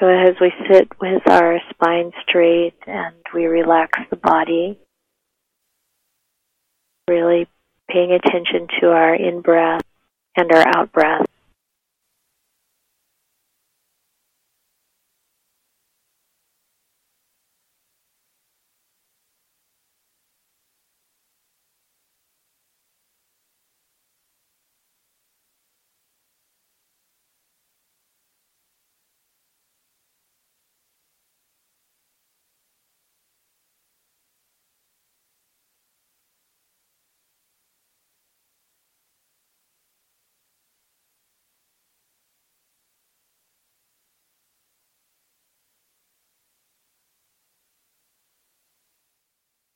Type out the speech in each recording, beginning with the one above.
So as we sit with our spine straight and we relax the body, really paying attention to our in breath and our out breath.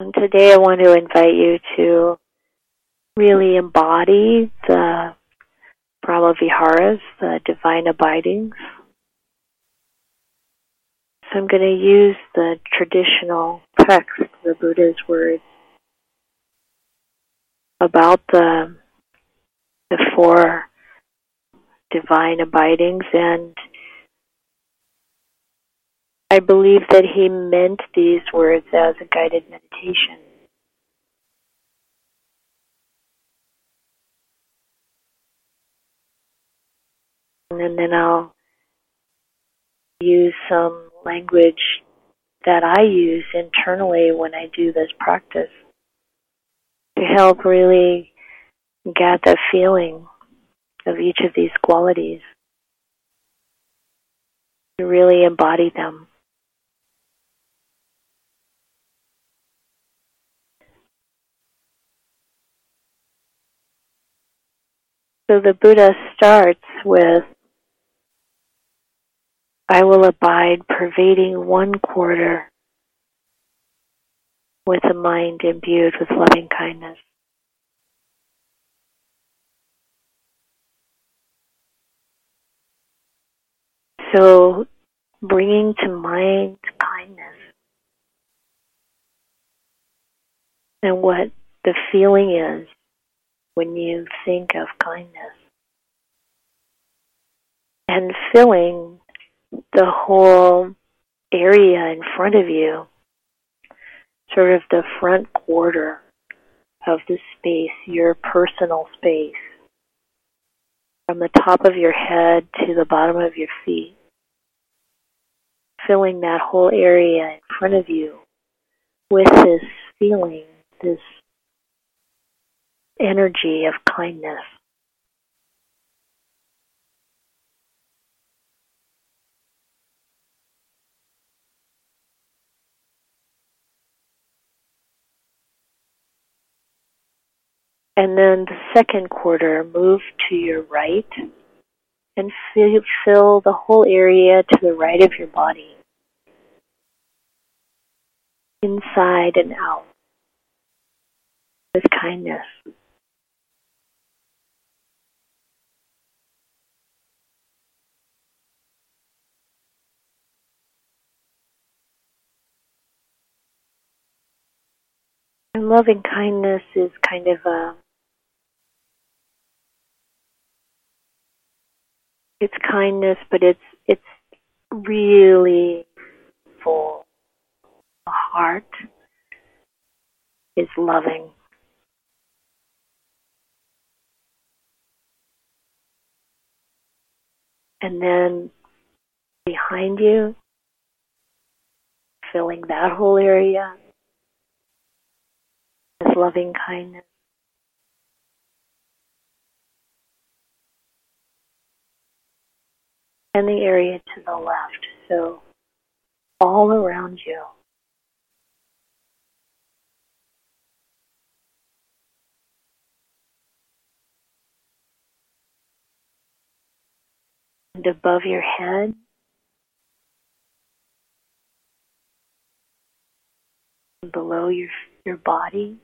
And today I want to invite you to really embody the Brahmaviharas, the divine abidings. So I'm going to use the traditional text, the Buddha's words about the the four divine abidings and I believe that he meant these words as a guided meditation. And then I'll use some language that I use internally when I do this practice to help really get the feeling of each of these qualities, to really embody them. So the Buddha starts with I will abide pervading one quarter with a mind imbued with loving kindness. So bringing to mind kindness and what the feeling is when you think of kindness. And filling the whole area in front of you, sort of the front quarter of the space, your personal space, from the top of your head to the bottom of your feet, filling that whole area in front of you with this feeling, this energy of kindness. And then the second quarter, move to your right and fill, the whole area to the right of your body, inside and out, with kindness. And loving kindness is kind of a it's kindness, but it's it's really full. The heart is loving. And then behind you, filling that whole area loving kindness. And the area to the left, so all around you. And above your head, below your your body.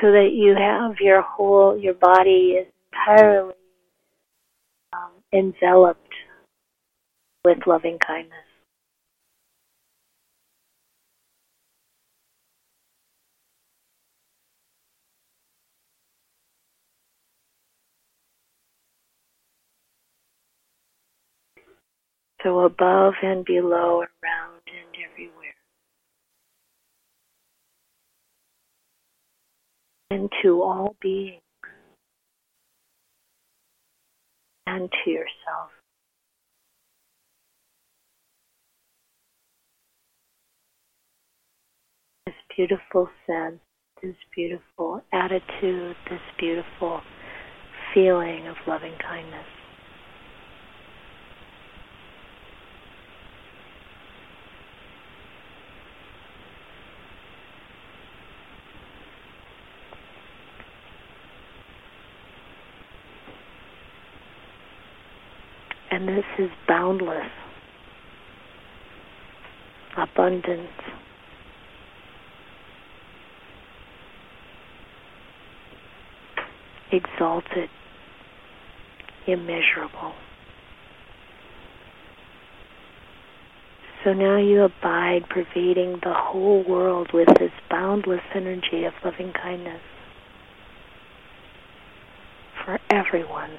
so that you have your whole, your body is entirely um, enveloped with loving kindness. So above and below, around And to all beings and to yourself. This beautiful sense, this beautiful attitude, this beautiful feeling of loving kindness. This is boundless abundance. Exalted, immeasurable. So now you abide, pervading the whole world with this boundless energy of loving kindness for everyone.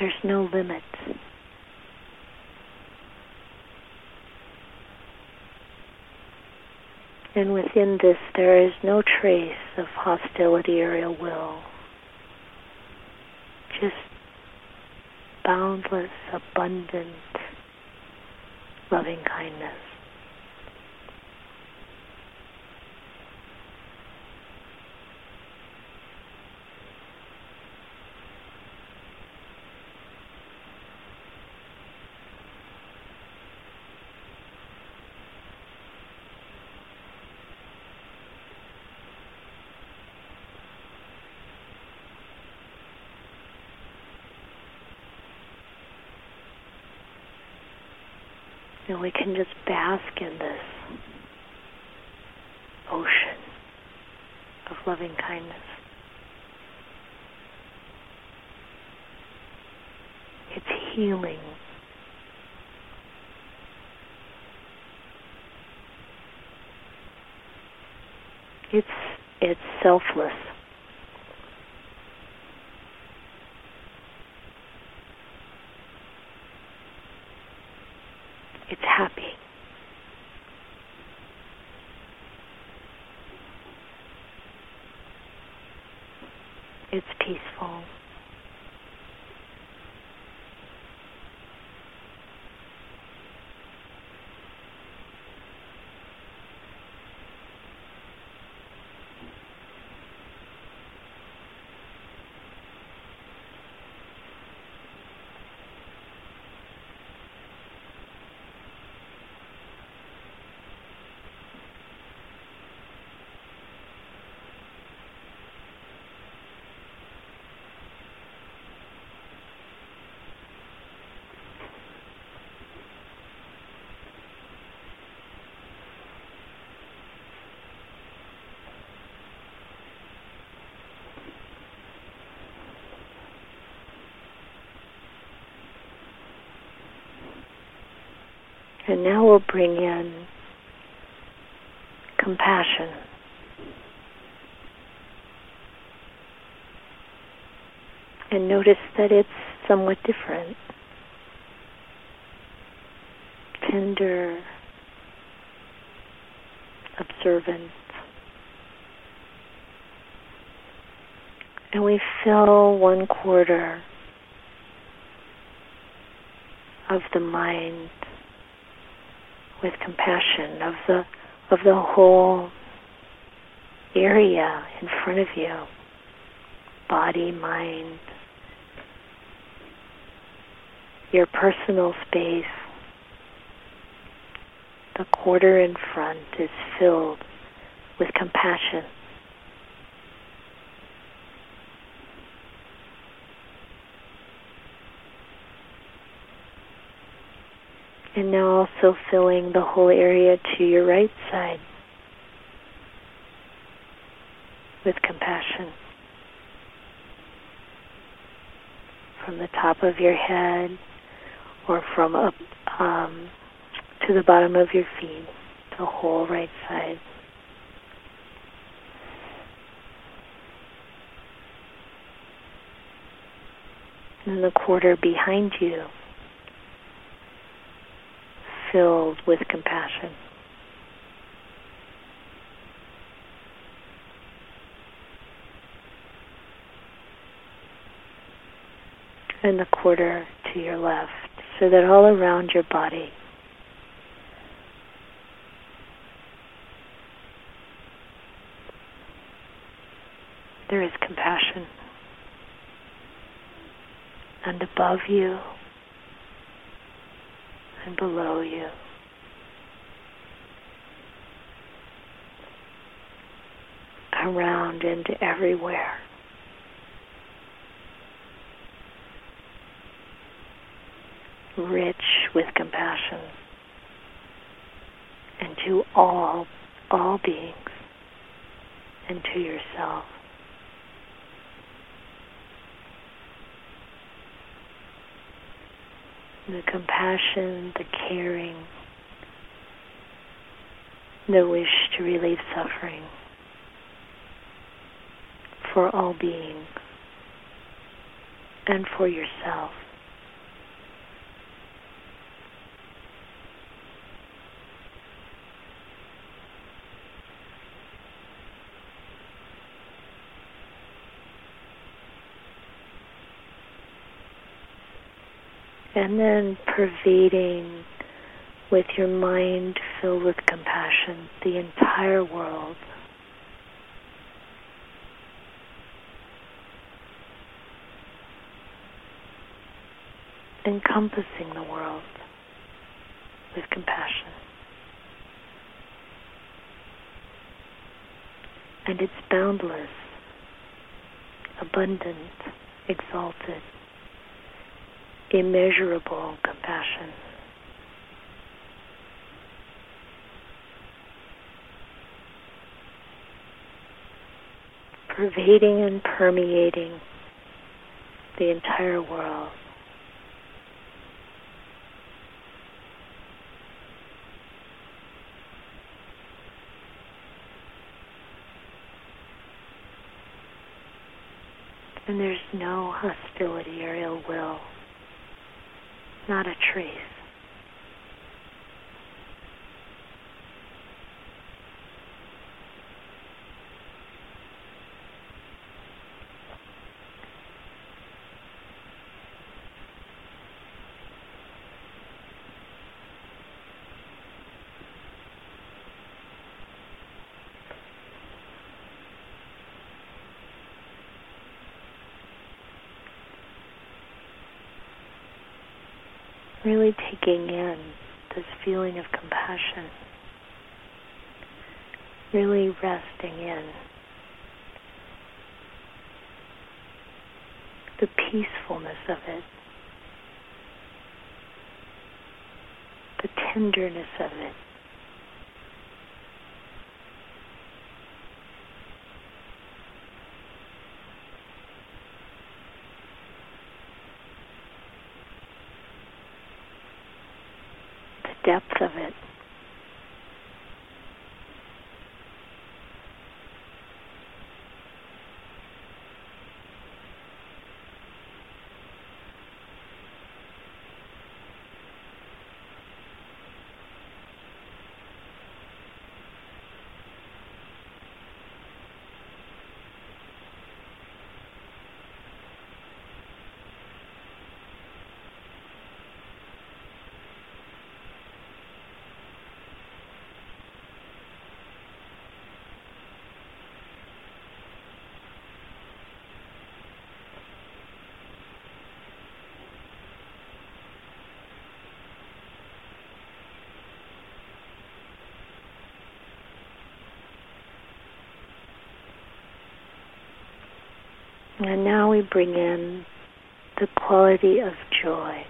There's no limits. And within this, there is no trace of hostility or ill will. Just boundless, abundant, loving kindness. We can just bask in this ocean of loving kindness. It's healing. It's it's selfless. It's happy. It's peaceful. And now we'll bring in compassion. And notice that it's somewhat different. Tender, observant. And we fill one quarter of the mind with compassion of the of the whole area in front of you. Body mind. Your personal space. The quarter in front is filled with compassion And now also filling the whole area to your right side with compassion. From the top of your head or from up um, to the bottom of your feet, the whole right side. And the quarter behind you filled with compassion. And the quarter to your left, so that all around your body there is compassion. And above you and below you. Around and everywhere. Rich with compassion. And to all, all beings. And to yourself. The compassion, the caring, the wish to relieve suffering for all beings and for yourself. And then pervading with your mind filled with compassion the entire world. Encompassing the world with compassion. And it's boundless, abundant, exalted immeasurable compassion. Pervading and permeating the entire world. And there's no hostility or ill will not a trace. Taking in this feeling of compassion, really resting in the peacefulness of it, the tenderness of it. Depth of it. And now we bring in the quality of joy.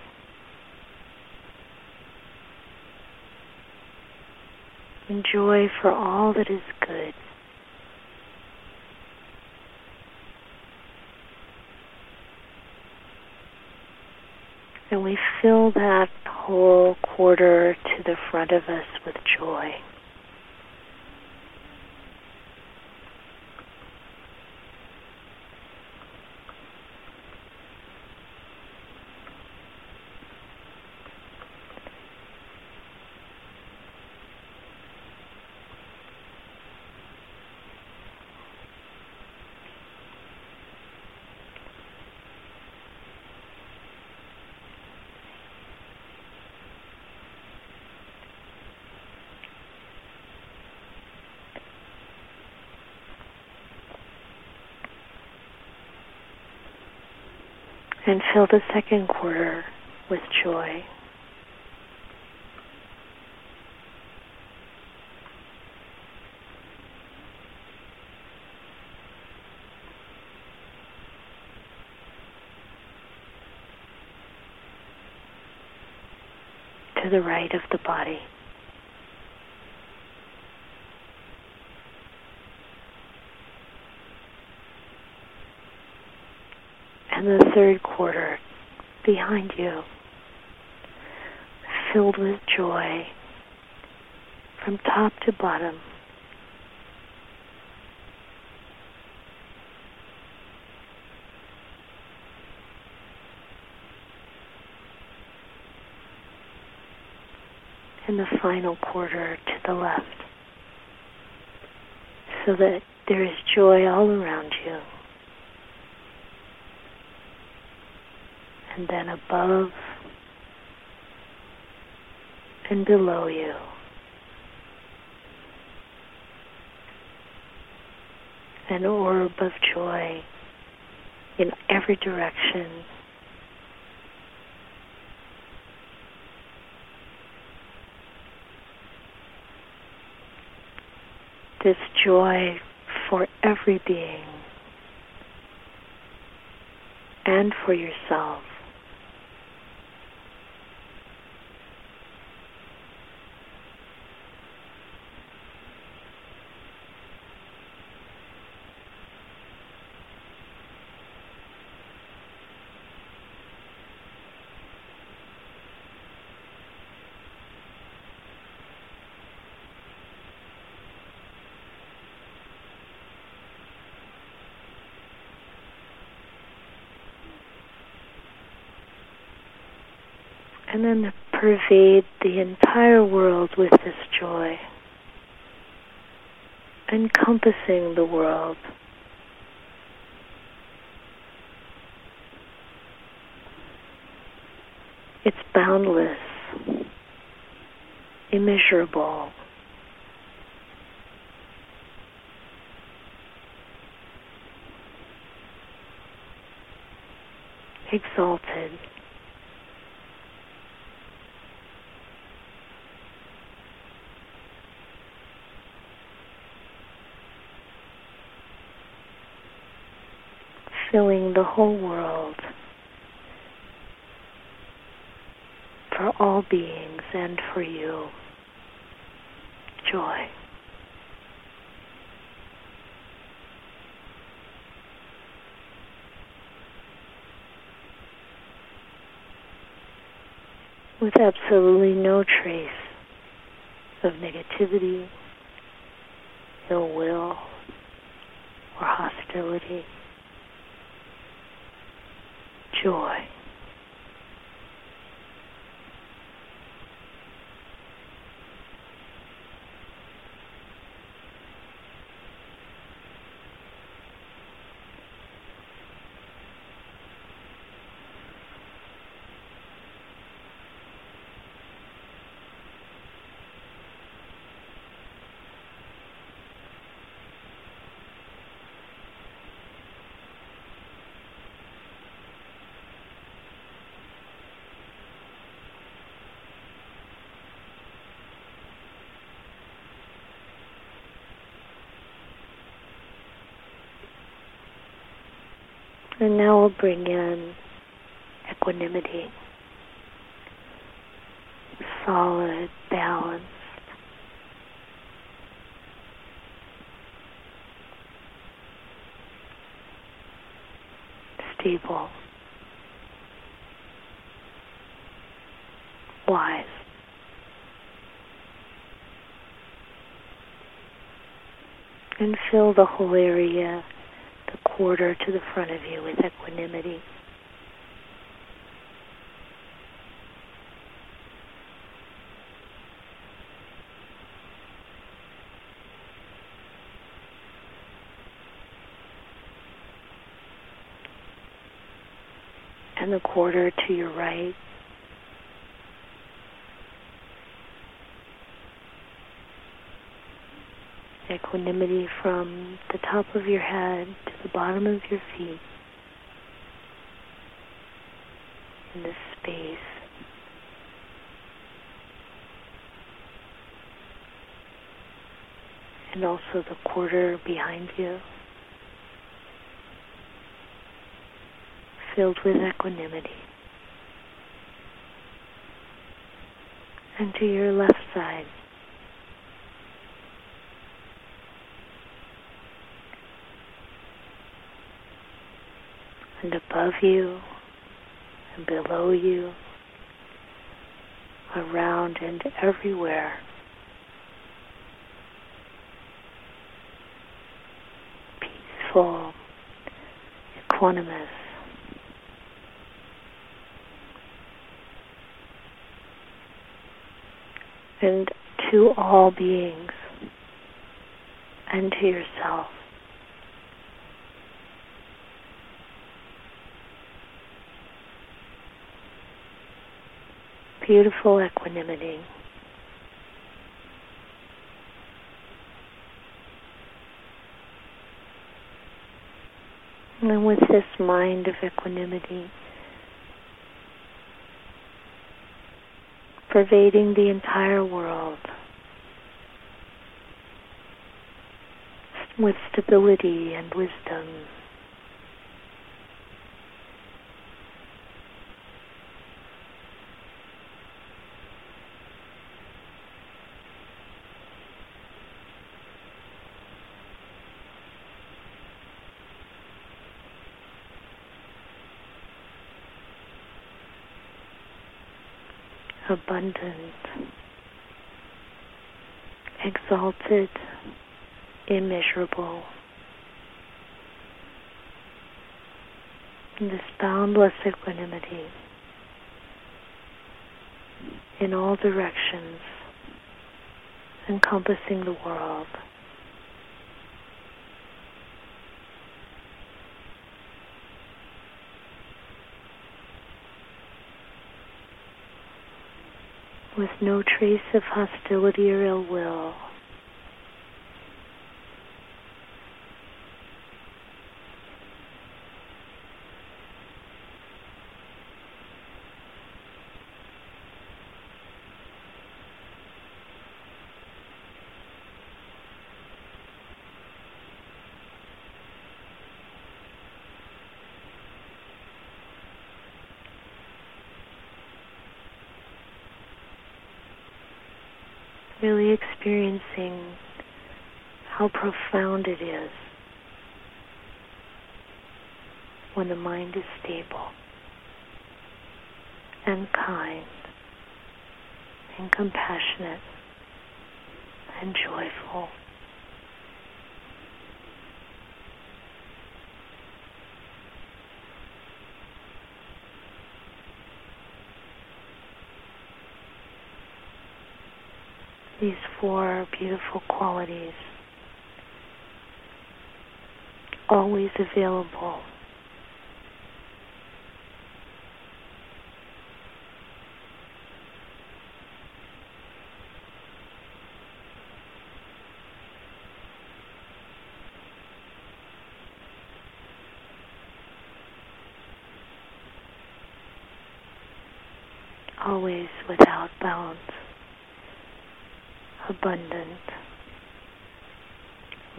And joy for all that is good. And we fill that whole quarter to the front of us with joy. And fill the second quarter with joy. To the right of the body. And the third quarter behind you, filled with joy from top to bottom. And the final quarter to the left, so that there is joy all around you. And then above and below you. An orb of joy in every direction. This joy for every being and for yourself. And then pervade the entire world with this joy, encompassing the world. It's boundless, immeasurable. Exalted. filling the whole world for all beings and for you. Joy. With absolutely no trace of negativity, ill will, or hostility joy. And now we'll bring in equanimity, solid, balanced. Stable, wise. And fill the whole area quarter to the front of you with equanimity. And the quarter to your right. Equanimity from the top of your head to the bottom of your feet. in this space. And also the quarter behind you, filled with equanimity. And to your left side, and above you and below you, around and everywhere. Peaceful, equanimous. And to all beings and to yourself. Beautiful equanimity. And with this mind of equanimity, pervading the entire world with stability and wisdom. Abundant, exalted, immeasurable. In this boundless equanimity in all directions, encompassing the world. With no trace of hostility or ill will. Really experiencing how profound it is when the mind is stable and kind and compassionate and joyful. These four beautiful qualities always available. Always without bounds abundant,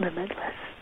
limitless.